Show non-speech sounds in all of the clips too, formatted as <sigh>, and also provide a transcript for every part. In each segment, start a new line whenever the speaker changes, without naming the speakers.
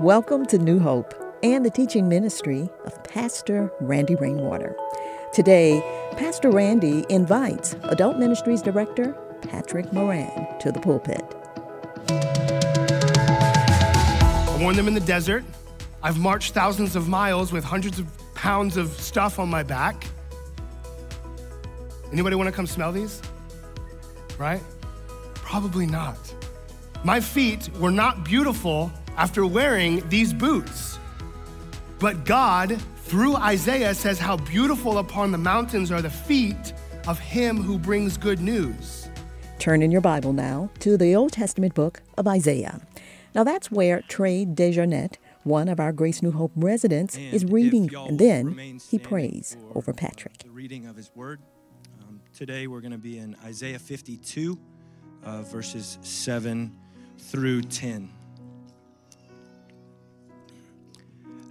Welcome to New Hope and the teaching ministry of Pastor Randy Rainwater. Today, Pastor Randy invites Adult Ministries Director Patrick Moran to the pulpit.
I warned them in the desert. I've marched thousands of miles with hundreds of pounds of stuff on my back. Anybody want to come smell these? Right? Probably not. My feet were not beautiful after wearing these boots. But God, through Isaiah, says how beautiful upon the mountains are the feet of him who brings good news.
Turn in your Bible now to the Old Testament book of Isaiah. Now that's where Trey Desjardins, one of our Grace New Hope residents,
And
is reading, and then he prays over Patrick.
The reading of his word. Um, today we're going to be in Isaiah 52, uh, verses 7 through 10.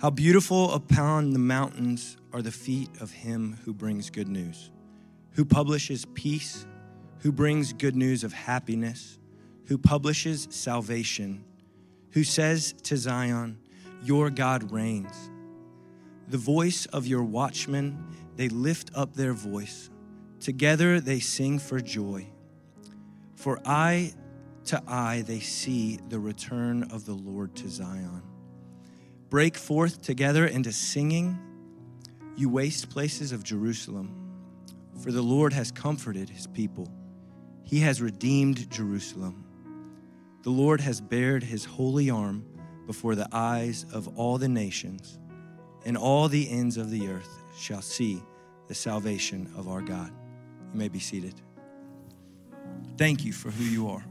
How beautiful upon the mountains are the feet of him who brings good news, who publishes peace, who brings good news of happiness, who publishes salvation, who says to Zion, Your God reigns. The voice of your watchmen, they lift up their voice. Together they sing for joy. For eye to eye they see the return of the Lord to Zion. Break forth together into singing, you waste places of Jerusalem. For the Lord has comforted his people, he has redeemed Jerusalem. The Lord has bared his holy arm before the eyes of all the nations, and all the ends of the earth shall see the salvation of our God. You may be seated. Thank you for who you are.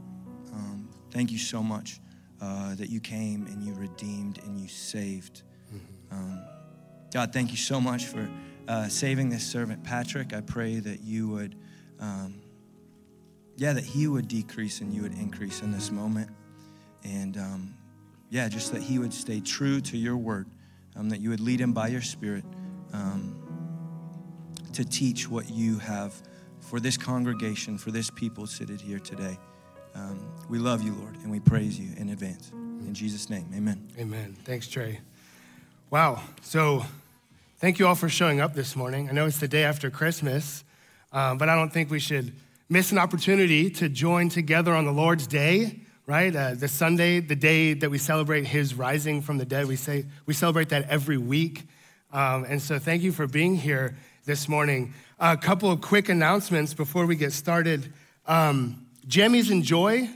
Um, thank you so much uh, that you came and you redeemed and you saved. Um, God, thank you so much for uh, saving this servant, Patrick. I pray that you would, um, yeah, that he would decrease and you would increase in this moment. And um, yeah, just that he would stay true to your word, um, that you would lead him by your spirit um, to teach what you have for this congregation, for this people seated here today. Um, we love you, Lord, and we praise you in advance. In Jesus' name, amen.
Amen. Thanks, Trey. Wow. So, thank you all for showing up this morning. I know it's the day after Christmas, um, but I don't think we should miss an opportunity to join together on the Lord's Day, right? Uh, the Sunday, the day that we celebrate His rising from the dead. We say we celebrate that every week, um, and so thank you for being here this morning. a couple of quick announcements before we get started. Um, Jammies and Joy.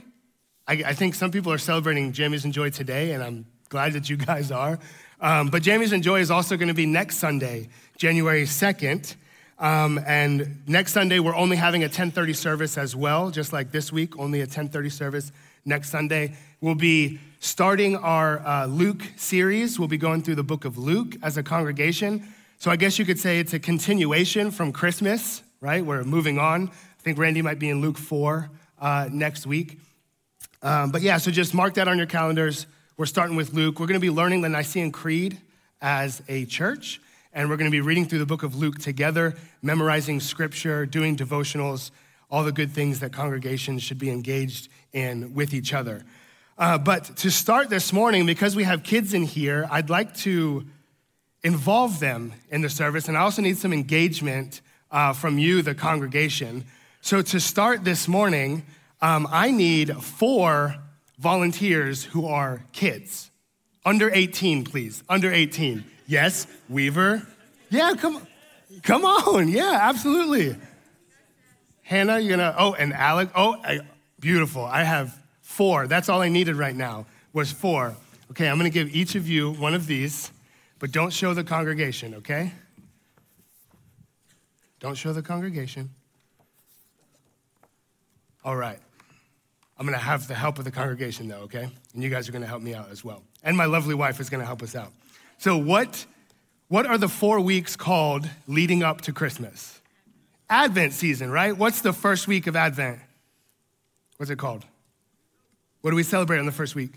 I, I, think some people are celebrating Jammies and Joy today, and I'm glad that you guys are. Um, but Jammies and Joy is also going to be next Sunday, January 2nd. Um, and next Sunday, we're only having a 1030 service as well, just like this week, only a 1030 service next Sunday. We'll be starting our uh, Luke series. We'll be going through the book of Luke as a congregation. So I guess you could say it's a continuation from Christmas, right? We're moving on. I think Randy might be in Luke 4 uh, next week. Um, but yeah, so just mark that on your calendars. We're starting with Luke. We're going to be learning the Nicene Creed as a church, and we're going to be reading through the book of Luke together, memorizing scripture, doing devotionals, all the good things that congregations should be engaged in with each other. Uh, but to start this morning, because we have kids in here, I'd like to involve them in the service, and I also need some engagement uh, from you, the congregation. So to start this morning, um, I need four volunteers who are kids. Under 18, please. Under 18. Yes, Weaver. Yeah, come, come on. Yeah, absolutely. Hannah, you're gonna, oh, and Alec. Oh, I, beautiful. I have four. That's all I needed right now was four. Okay, I'm gonna give each of you one of these, but don't show the congregation, okay? Don't show the congregation. All right. I'm going to have the help of the congregation, though, okay? And you guys are going to help me out as well. And my lovely wife is going to help us out. So, what, what are the four weeks called leading up to Christmas? Advent season, right? What's the first week of Advent? What's it called? What do we celebrate on the first week?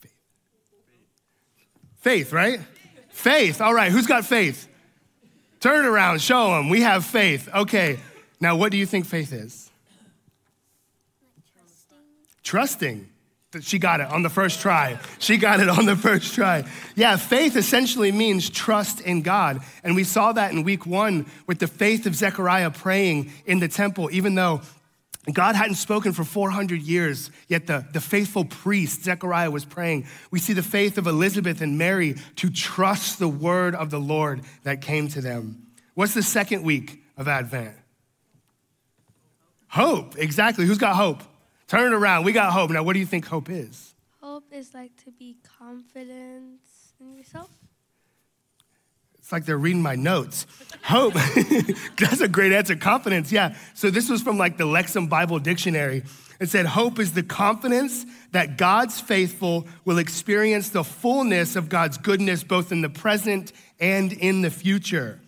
Faith. Faith, right? Faith. All right, who's got faith? Turn around, show them. We have faith. Okay. Now, what do you think faith is? Trusting. That she got it on the first try. She got it on the first try. Yeah, faith essentially means trust in God. And we saw that in week one with the faith of Zechariah praying in the temple, even though God hadn't spoken for 400 years, yet the, the faithful priest, Zechariah, was praying. We see the faith of Elizabeth and Mary to trust the word of the Lord that came to them. What's the second week of Advent? Hope, exactly. Who's got hope? Turn it around. We got hope. Now, what do you think hope is?
Hope is like to be confident in yourself.
It's like they're reading my notes. Hope, <laughs> that's a great answer. Confidence, yeah. So this was from like the Lexham Bible Dictionary. It said, Hope is the confidence that God's faithful will experience the fullness of God's goodness both in the present and in the future.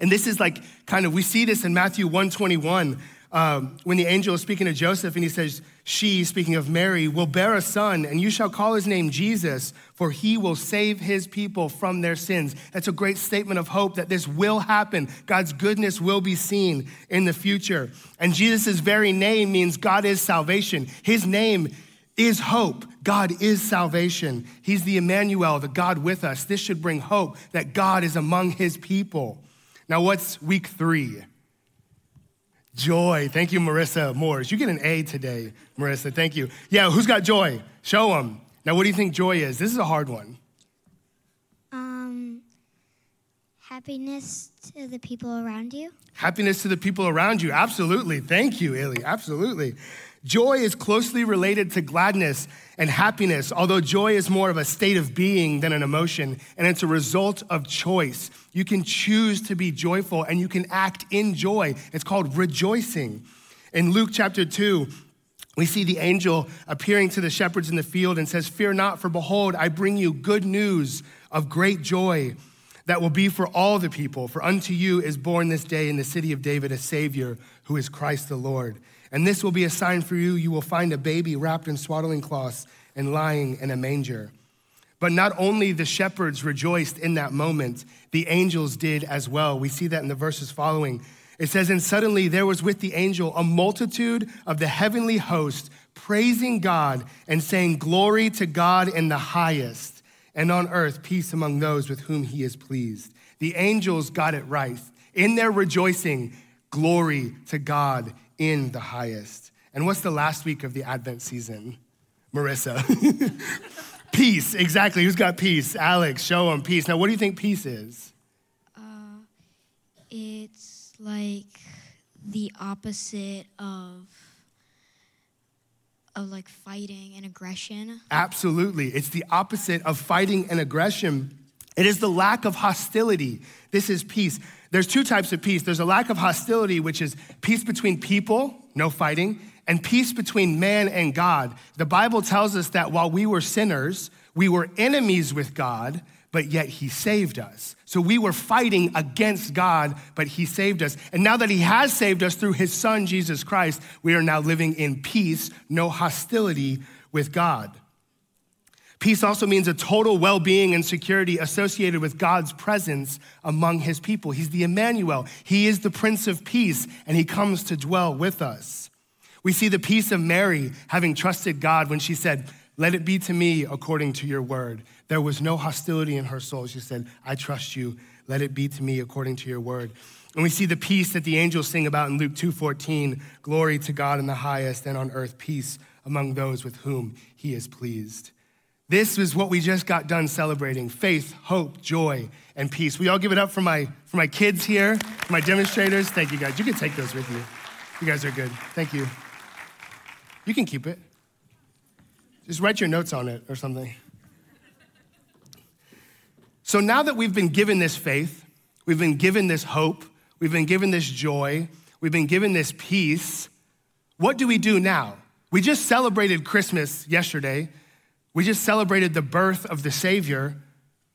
And this is like kind of, we see this in Matthew 121 um, when the angel is speaking to Joseph and he says, She, speaking of Mary, will bear a son, and you shall call his name Jesus, for he will save his people from their sins. That's a great statement of hope that this will happen. God's goodness will be seen in the future. And Jesus' very name means God is salvation. His name is hope. God is salvation. He's the Emmanuel, the God with us. This should bring hope that God is among his people. Now, what's week three? Joy. Thank you, Marissa Moores. You get an A today, Marissa. Thank you. Yeah, who's got joy? Show them. Now, what do you think joy is? This is a hard one.
Um, happiness to the people around you.
Happiness to the people around you. Absolutely. Thank you, Illy. Absolutely. Joy is closely related to gladness and happiness, although joy is more of a state of being than an emotion, and it's a result of choice. You can choose to be joyful and you can act in joy. It's called rejoicing. In Luke chapter 2, we see the angel appearing to the shepherds in the field and says, Fear not, for behold, I bring you good news of great joy that will be for all the people. For unto you is born this day in the city of David a Savior who is Christ the Lord. And this will be a sign for you. You will find a baby wrapped in swaddling cloths and lying in a manger. But not only the shepherds rejoiced in that moment, the angels did as well. We see that in the verses following. It says, And suddenly there was with the angel a multitude of the heavenly host praising God and saying, Glory to God in the highest, and on earth peace among those with whom he is pleased. The angels got it right. In their rejoicing, glory to God in the highest. And what's the last week of the Advent season? Marissa. <laughs> peace, exactly. Who's got peace? Alex, show them peace. Now, what do you think peace is?
Uh, it's like the opposite of of like fighting and aggression.
Absolutely. It's the opposite of fighting and aggression. It is the lack of hostility. This is peace. There's two types of peace. There's a lack of hostility, which is peace between people, no fighting, and peace between man and God. The Bible tells us that while we were sinners, we were enemies with God, but yet he saved us. So we were fighting against God, but he saved us. And now that he has saved us through his son, Jesus Christ, we are now living in peace, no hostility with God. Peace also means a total well being and security associated with God's presence among his people. He's the Emmanuel, he is the Prince of Peace, and he comes to dwell with us. We see the peace of Mary having trusted God when she said, Let it be to me according to your word. There was no hostility in her soul. She said, I trust you. Let it be to me according to your word. And we see the peace that the angels sing about in Luke 2:14, glory to God in the highest and on earth peace among those with whom he is pleased. This is what we just got done celebrating faith, hope, joy, and peace. We all give it up for my, for my kids here, for my demonstrators. Thank you guys. You can take those with you. You guys are good. Thank you. You can keep it. Just write your notes on it or something. So now that we've been given this faith, we've been given this hope, we've been given this joy, we've been given this peace, what do we do now? We just celebrated Christmas yesterday. We just celebrated the birth of the Savior,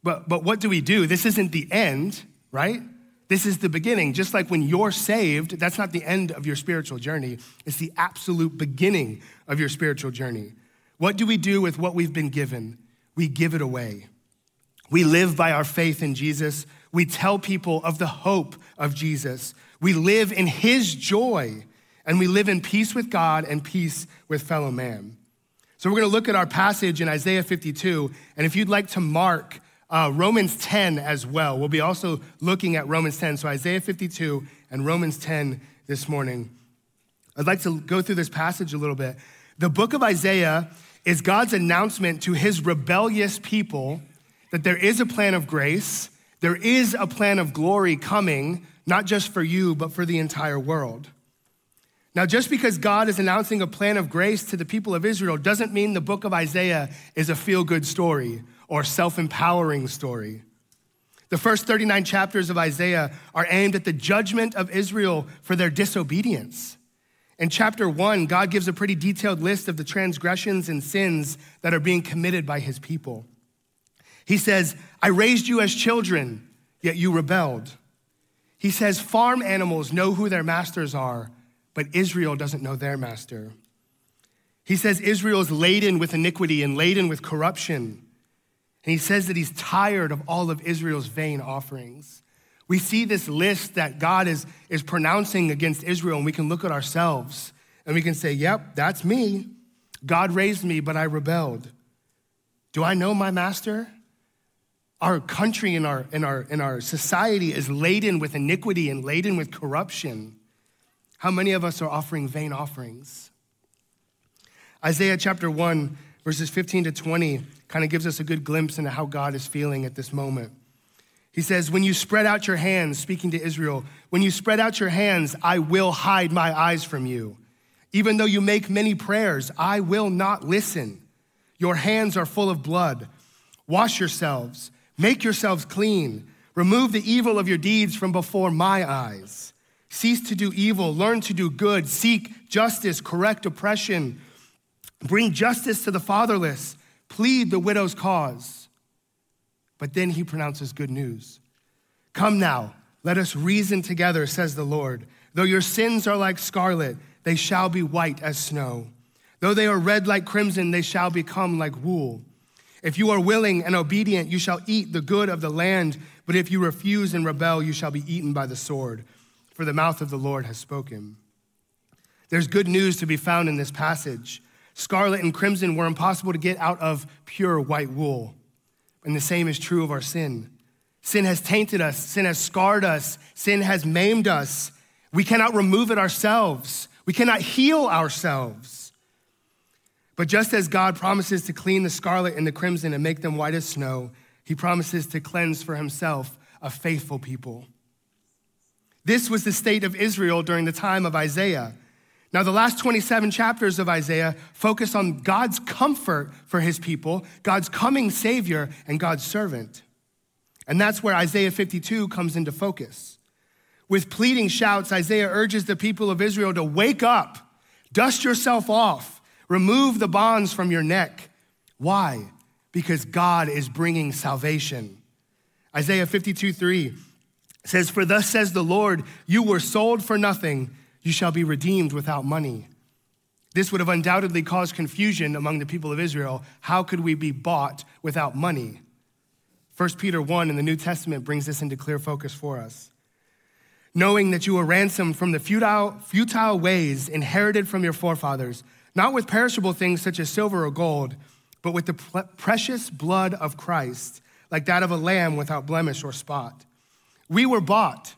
but, but what do we do? This isn't the end, right? This is the beginning. Just like when you're saved, that's not the end of your spiritual journey, it's the absolute beginning of your spiritual journey. What do we do with what we've been given? We give it away. We live by our faith in Jesus. We tell people of the hope of Jesus. We live in his joy, and we live in peace with God and peace with fellow man. So we're going to look at our passage in Isaiah 52. And if you'd like to mark uh, Romans 10 as well, we'll be also looking at Romans 10. So Isaiah 52 and Romans 10 this morning. I'd like to go through this passage a little bit. The book of Isaiah is God's announcement to his rebellious people that there is a plan of grace, there is a plan of glory coming, not just for you, but for the entire world. Now, just because God is announcing a plan of grace to the people of Israel doesn't mean the book of Isaiah is a feel good story or self empowering story. The first 39 chapters of Isaiah are aimed at the judgment of Israel for their disobedience. In chapter one, God gives a pretty detailed list of the transgressions and sins that are being committed by his people. He says, I raised you as children, yet you rebelled. He says, Farm animals know who their masters are, but Israel doesn't know their master. He says Israel is laden with iniquity and laden with corruption. And he says that he's tired of all of Israel's vain offerings. We see this list that God is, is pronouncing against Israel, and we can look at ourselves and we can say, Yep, that's me. God raised me, but I rebelled. Do I know my master? Our country and our, and, our, and our society is laden with iniquity and laden with corruption. How many of us are offering vain offerings? Isaiah chapter 1, verses 15 to 20, kind of gives us a good glimpse into how God is feeling at this moment. He says, When you spread out your hands, speaking to Israel, when you spread out your hands, I will hide my eyes from you. Even though you make many prayers, I will not listen. Your hands are full of blood. Wash yourselves Make yourselves clean. Remove the evil of your deeds from before my eyes. Cease to do evil, learn to do good, seek justice, correct oppression, bring justice to the fatherless, plead the widow's cause. But then he pronounces good news. Come now, let us reason together, says the Lord. Though your sins are like scarlet, they shall be white as snow. Though they are red like crimson, they shall become like wool. If you are willing and obedient, you shall eat the good of the land. But if you refuse and rebel, you shall be eaten by the sword. For the mouth of the Lord has spoken. There's good news to be found in this passage. Scarlet and crimson were impossible to get out of pure white wool. And the same is true of our sin. Sin has tainted us, sin has scarred us, sin has maimed us. We cannot remove it ourselves, we cannot heal ourselves. But just as God promises to clean the scarlet and the crimson and make them white as snow, he promises to cleanse for himself a faithful people. This was the state of Israel during the time of Isaiah. Now, the last 27 chapters of Isaiah focus on God's comfort for his people, God's coming Savior, and God's servant. And that's where Isaiah 52 comes into focus. With pleading shouts, Isaiah urges the people of Israel to wake up, dust yourself off, Remove the bonds from your neck. Why? Because God is bringing salvation. Isaiah 52 3 says, For thus says the Lord, you were sold for nothing, you shall be redeemed without money. This would have undoubtedly caused confusion among the people of Israel. How could we be bought without money? 1 Peter 1 in the New Testament brings this into clear focus for us. Knowing that you were ransomed from the futile, futile ways inherited from your forefathers not with perishable things such as silver or gold, but with the precious blood of Christ, like that of a lamb without blemish or spot. We were bought,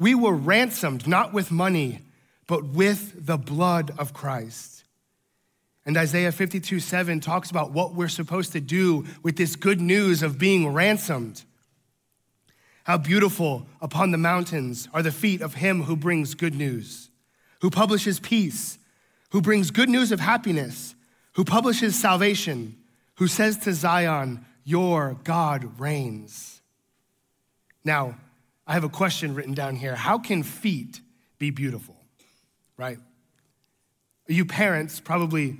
we were ransomed, not with money, but with the blood of Christ. And Isaiah 52 7 talks about what we're supposed to do with this good news of being ransomed. How beautiful upon the mountains are the feet of him who brings good news, who publishes peace who brings good news of happiness, who publishes salvation, who says to Zion, Your God reigns. Now, I have a question written down here. How can feet be beautiful? Right? You parents probably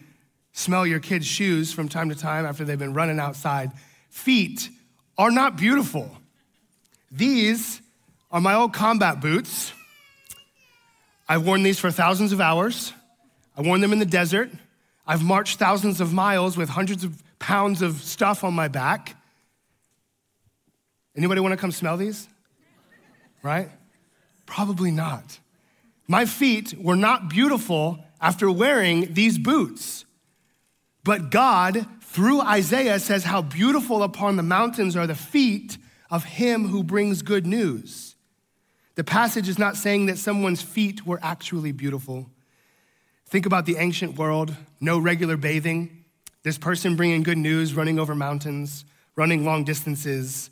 smell your kids' shoes from time to time after they've been running outside. Feet are not beautiful. These are my old combat boots. I've worn these for thousands of hours. I worn them in the desert. I've marched thousands of miles with hundreds of pounds of stuff on my back. Anybody want to come smell these? Right? Probably not. My feet were not beautiful after wearing these boots. But God, through Isaiah, says how beautiful upon the mountains are the feet of him who brings good news. The passage is not saying that someone's feet were actually beautiful. Think about the ancient world, no regular bathing. This person bringing good news, running over mountains, running long distances.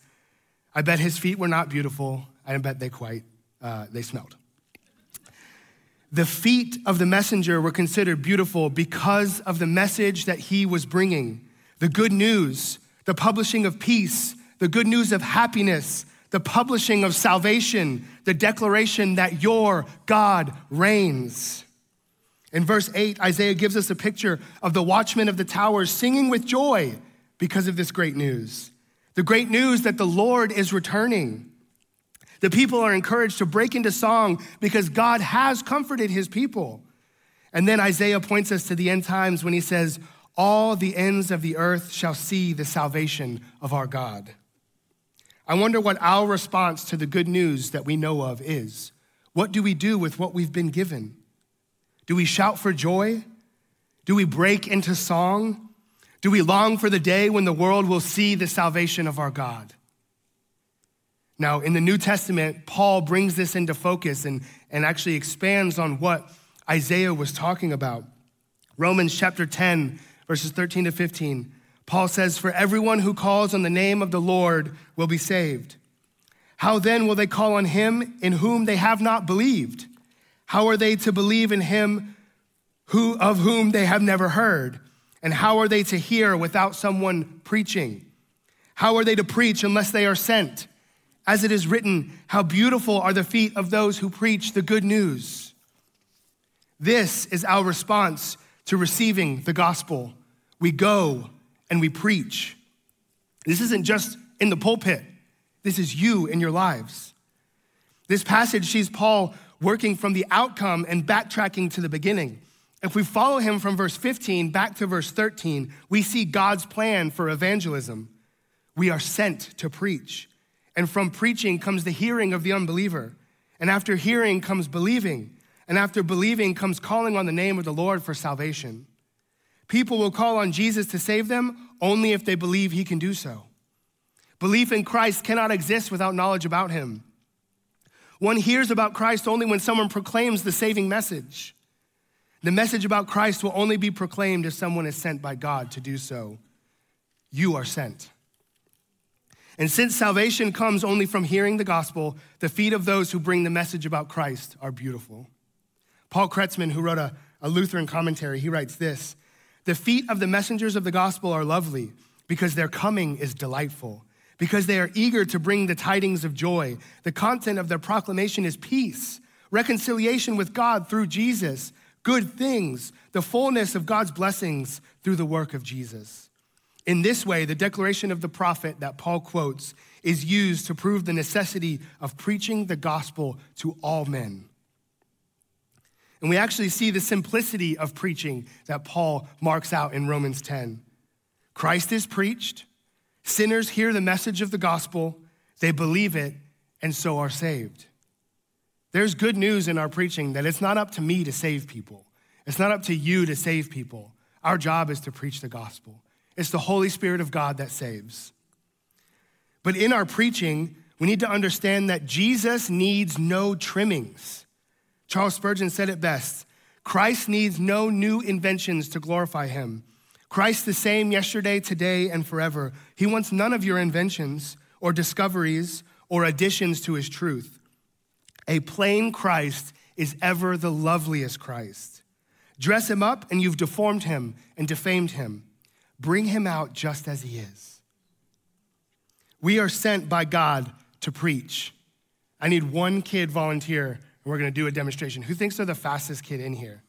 I bet his feet were not beautiful. I bet they quite, uh, they smelled. The feet of the messenger were considered beautiful because of the message that he was bringing the good news, the publishing of peace, the good news of happiness, the publishing of salvation, the declaration that your God reigns. In verse 8, Isaiah gives us a picture of the watchmen of the towers singing with joy because of this great news. The great news that the Lord is returning. The people are encouraged to break into song because God has comforted his people. And then Isaiah points us to the end times when he says, All the ends of the earth shall see the salvation of our God. I wonder what our response to the good news that we know of is. What do we do with what we've been given? Do we shout for joy? Do we break into song? Do we long for the day when the world will see the salvation of our God? Now, in the New Testament, Paul brings this into focus and, and actually expands on what Isaiah was talking about. Romans chapter 10, verses 13 to 15, Paul says, For everyone who calls on the name of the Lord will be saved. How then will they call on him in whom they have not believed? How are they to believe in him who, of whom they have never heard? And how are they to hear without someone preaching? How are they to preach unless they are sent? As it is written, How beautiful are the feet of those who preach the good news. This is our response to receiving the gospel. We go and we preach. This isn't just in the pulpit, this is you in your lives. This passage sees Paul working from the outcome and backtracking to the beginning. If we follow him from verse 15 back to verse 13, we see God's plan for evangelism. We are sent to preach. And from preaching comes the hearing of the unbeliever. And after hearing comes believing. And after believing comes calling on the name of the Lord for salvation. People will call on Jesus to save them only if they believe he can do so. Belief in Christ cannot exist without knowledge about him. One hears about Christ only when someone proclaims the saving message. The message about Christ will only be proclaimed if someone is sent by God to do so. You are sent. And since salvation comes only from hearing the gospel, the feet of those who bring the message about Christ are beautiful. Paul Kretzmann, who wrote a, a Lutheran commentary, he writes this The feet of the messengers of the gospel are lovely because their coming is delightful, because they are eager to bring the tidings of joy. The content of their proclamation is peace, reconciliation with God through Jesus, good things, the fullness of God's blessings through the work of Jesus. In this way, the declaration of the prophet that Paul quotes is used to prove the necessity of preaching the gospel to all men. And we actually see the simplicity of preaching that Paul marks out in Romans 10. Christ is preached, sinners hear the message of the gospel, they believe it, and so are saved. There's good news in our preaching that it's not up to me to save people. It's not up to you to save people. Our job is to preach the gospel. It's the Holy Spirit of God that saves. But in our preaching, we need to understand that Jesus needs no trimmings. Charles Spurgeon said it best Christ needs no new inventions to glorify him. Christ the same yesterday, today, and forever. He wants none of your inventions or discoveries or additions to his truth. A plain Christ is ever the loveliest Christ. Dress him up, and you've deformed him and defamed him. Bring him out just as he is. We are sent by God to preach. I need one kid volunteer, and we're gonna do a demonstration. Who thinks they're the fastest kid in here?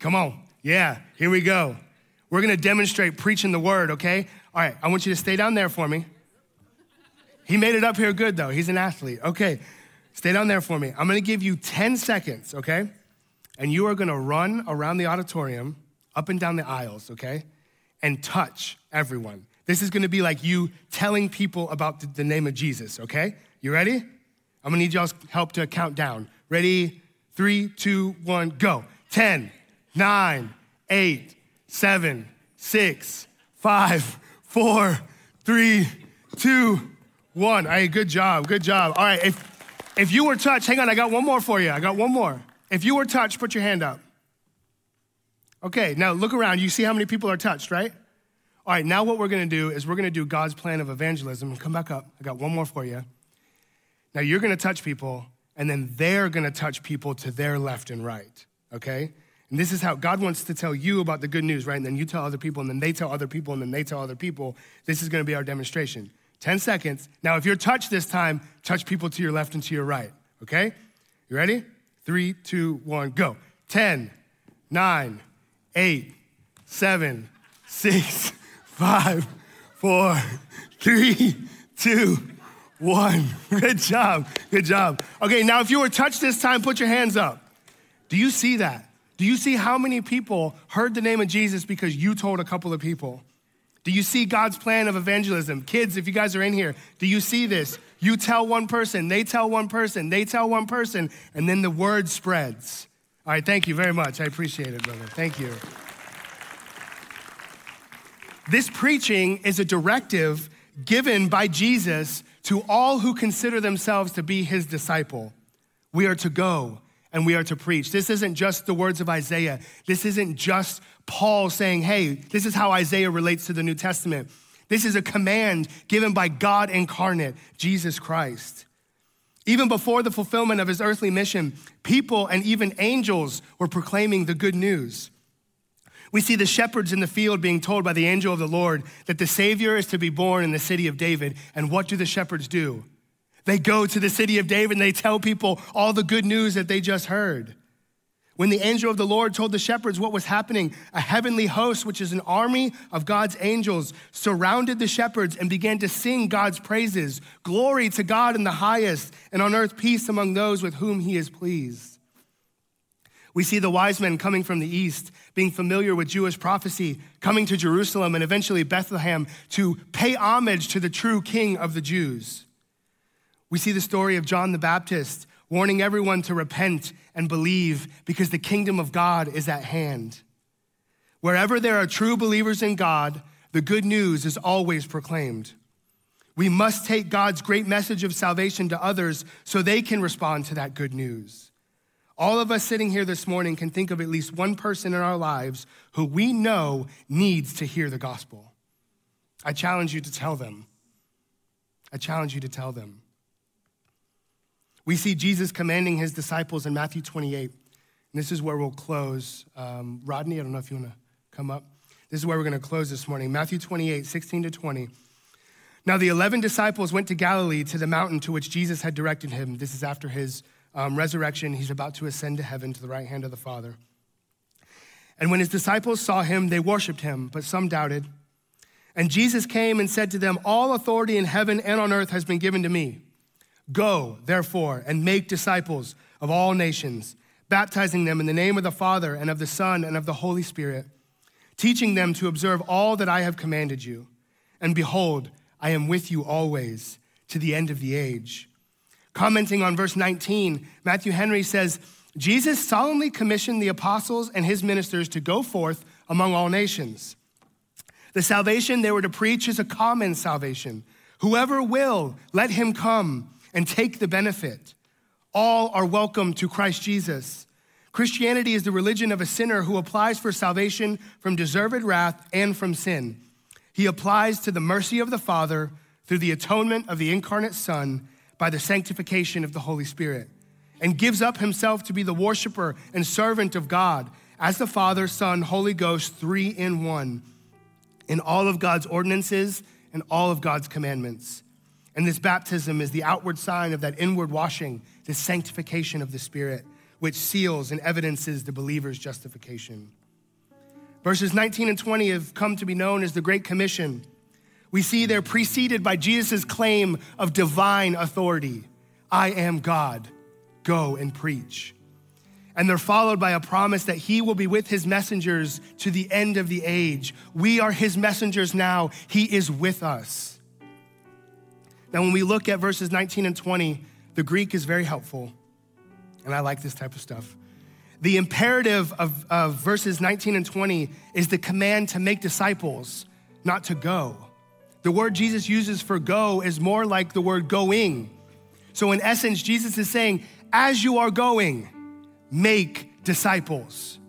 Come on. Yeah, here we go. We're gonna demonstrate preaching the word, okay? All right, I want you to stay down there for me. He made it up here good, though. He's an athlete. Okay, stay down there for me. I'm gonna give you 10 seconds, okay? And you are gonna run around the auditorium, up and down the aisles, okay? And touch everyone. This is gonna be like you telling people about the name of Jesus, okay? You ready? I'm gonna need y'all's help to count down. Ready? Three, two, one, go. 10, 9, 8, 7, six, five, four, three, two, one. All right, good job, good job. All right, if, if you were touched, hang on, I got one more for you. I got one more. If you were touched, put your hand up. Okay, now look around. You see how many people are touched, right? All right, now what we're gonna do is we're gonna do God's plan of evangelism. Come back up. I got one more for you. Now you're gonna touch people, and then they're gonna touch people to their left and right, okay? And this is how God wants to tell you about the good news, right? And then you tell other people, and then they tell other people, and then they tell other people. This is gonna be our demonstration. 10 seconds. Now, if you're touched this time, touch people to your left and to your right, okay? You ready? Three, two, one, go. 10, 9, 8, 7, 6, 5, 4, 3, 2, 1. <laughs> Good job. Good job. Okay, now if you were touched this time, put your hands up. Do you see that? Do you see how many people heard the name of Jesus because you told a couple of people? Do you see God's plan of evangelism? Kids, if you guys are in here, do you see this? You tell one person, they tell one person, they tell one person, and then the word spreads. All right, thank you very much. I appreciate it, brother. Thank you. This preaching is a directive given by Jesus to all who consider themselves to be his disciple. We are to go and we are to preach. This isn't just the words of Isaiah. This isn't just Paul saying, hey, this is how Isaiah relates to the New Testament. This is a command given by God incarnate, Jesus Christ. Even before the fulfillment of his earthly mission, people and even angels were proclaiming the good news. We see the shepherds in the field being told by the angel of the Lord that the Savior is to be born in the city of David. And what do the shepherds do? They go to the city of David and they tell people all the good news that they just heard. When the angel of the Lord told the shepherds what was happening, a heavenly host, which is an army of God's angels, surrounded the shepherds and began to sing God's praises. Glory to God in the highest, and on earth peace among those with whom he is pleased. We see the wise men coming from the east, being familiar with Jewish prophecy, coming to Jerusalem and eventually Bethlehem to pay homage to the true king of the Jews. We see the story of John the Baptist warning everyone to repent and believe because the kingdom of God is at hand. Wherever there are true believers in God, the good news is always proclaimed. We must take God's great message of salvation to others so they can respond to that good news. All of us sitting here this morning can think of at least one person in our lives who we know needs to hear the gospel. I challenge you to tell them. I challenge you to tell them. We see Jesus commanding his disciples in Matthew 28. And this is where we'll close. Um, Rodney, I don't know if you want to come up. This is where we're going to close this morning. Matthew 28, 16 to 20. Now, the 11 disciples went to Galilee to the mountain to which Jesus had directed him. This is after his um, resurrection. He's about to ascend to heaven to the right hand of the Father. And when his disciples saw him, they worshiped him, but some doubted. And Jesus came and said to them, All authority in heaven and on earth has been given to me. Go, therefore, and make disciples of all nations, baptizing them in the name of the Father and of the Son and of the Holy Spirit, teaching them to observe all that I have commanded you. And behold, I am with you always to the end of the age. Commenting on verse 19, Matthew Henry says, Jesus solemnly commissioned the apostles and his ministers to go forth among all nations. The salvation they were to preach is a common salvation. Whoever will, let him come and take the benefit. All are welcome to Christ Jesus. Christianity is the religion of a sinner who applies for salvation from deserved wrath and from sin. He applies to the mercy of the Father through the atonement of the incarnate Son by the sanctification of the Holy Spirit, and gives up himself to be the worshiper and servant of God as the Father, Son, Holy Ghost, three in one, in all of God's ordinances and all of God's commandments. And this baptism is the outward sign of that inward washing, the sanctification of the Spirit, which seals and evidences the believer's justification. Verses 19 and 20 have come to be known as the Great Commission. We see they're preceded by Jesus' claim of divine authority I am God, go and preach. And they're followed by a promise that he will be with his messengers to the end of the age. We are his messengers now, he is with us. Now, when we look at verses 19 and 20, the Greek is very helpful, and I like this type of stuff. the imperative of, of verses 19 and 20 is the command to make disciples, not to go. The word Jesus uses for go is more like the word going. So, in essence, Jesus is saying, as you are going, make disciples.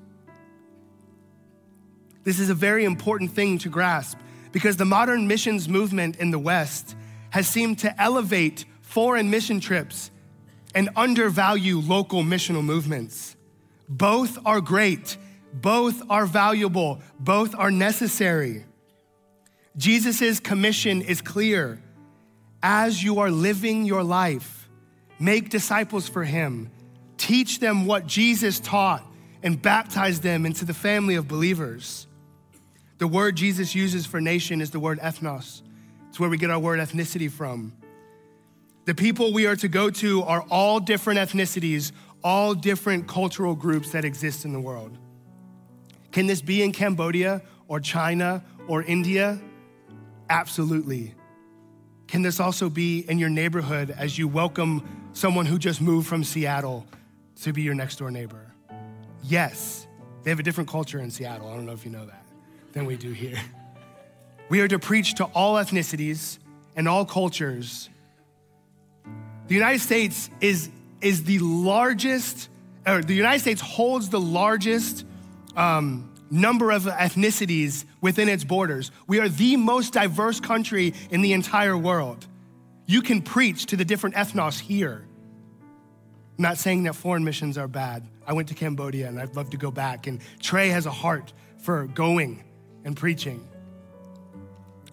This is a very important thing to grasp because the modern missions movement in the West has seemed to elevate foreign mission trips and undervalue local missional movements. Both are great, both are valuable, both are necessary. Jesus' commission is clear. As you are living your life, make disciples for him, teach them what Jesus taught, and baptize them into the family of believers. The word Jesus uses for nation is the word ethnos. It's where we get our word ethnicity from. The people we are to go to are all different ethnicities, all different cultural groups that exist in the world. Can this be in Cambodia or China or India? Absolutely. Can this also be in your neighborhood as you welcome someone who just moved from Seattle to be your next door neighbor? Yes. They have a different culture in Seattle. I don't know if you know that than we do here. <laughs> We are to preach to all ethnicities and all cultures. The United States is, is the largest, or the United States holds the largest um, number of ethnicities within its borders. We are the most diverse country in the entire world. You can preach to the different ethnos here. I'm not saying that foreign missions are bad. I went to Cambodia and I'd love to go back. And Trey has a heart for going and preaching.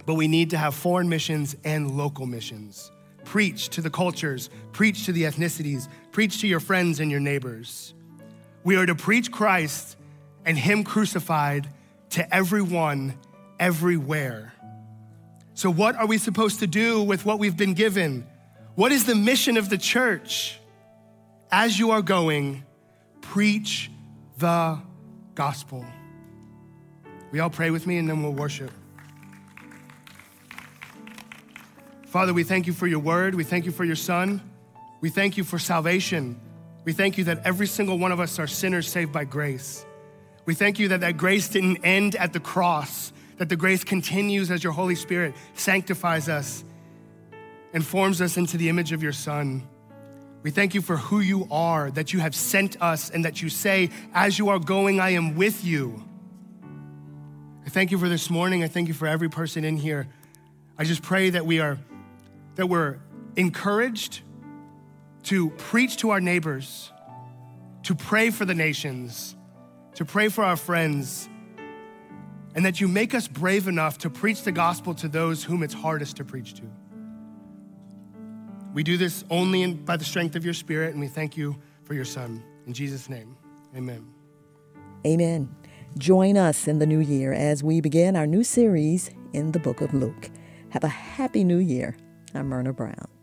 But we need to have foreign missions and local missions. Preach to the cultures, preach to the ethnicities, preach to your friends and your neighbors. We are to preach Christ and Him crucified to everyone, everywhere. So, what are we supposed to do with what we've been given? What is the mission of the church? As you are going, preach the gospel. We all pray with me and then we'll worship. Father, we thank you for your word. We thank you for your son. We thank you for salvation. We thank you that every single one of us are sinners saved by grace. We thank you that that grace didn't end at the cross, that the grace continues as your Holy Spirit sanctifies us and forms us into the image of your Son. We thank you for who you are, that you have sent us, and that you say, As you are going, I am with you. I thank you for this morning. I thank you for every person in here. I just pray that we are that we're encouraged to preach to our neighbors, to pray for the nations, to pray for our friends, and that you make us brave enough to preach the gospel to those whom it's hardest to preach to. We do this only in, by the strength of your spirit, and we thank you for your son. In Jesus' name, amen.
Amen. Join us in the new year as we begin our new series in the book of Luke. Have a happy new year. I'm Myrna Brown.